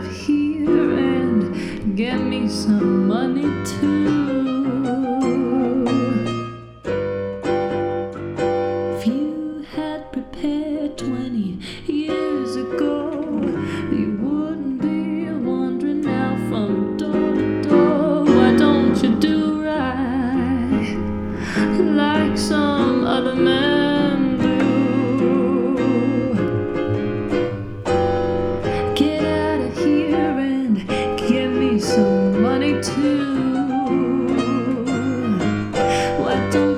live here and get me some money too. If you had prepared 20 years ago, you wouldn't be wandering now from door to door. Why don't you do right like some other man?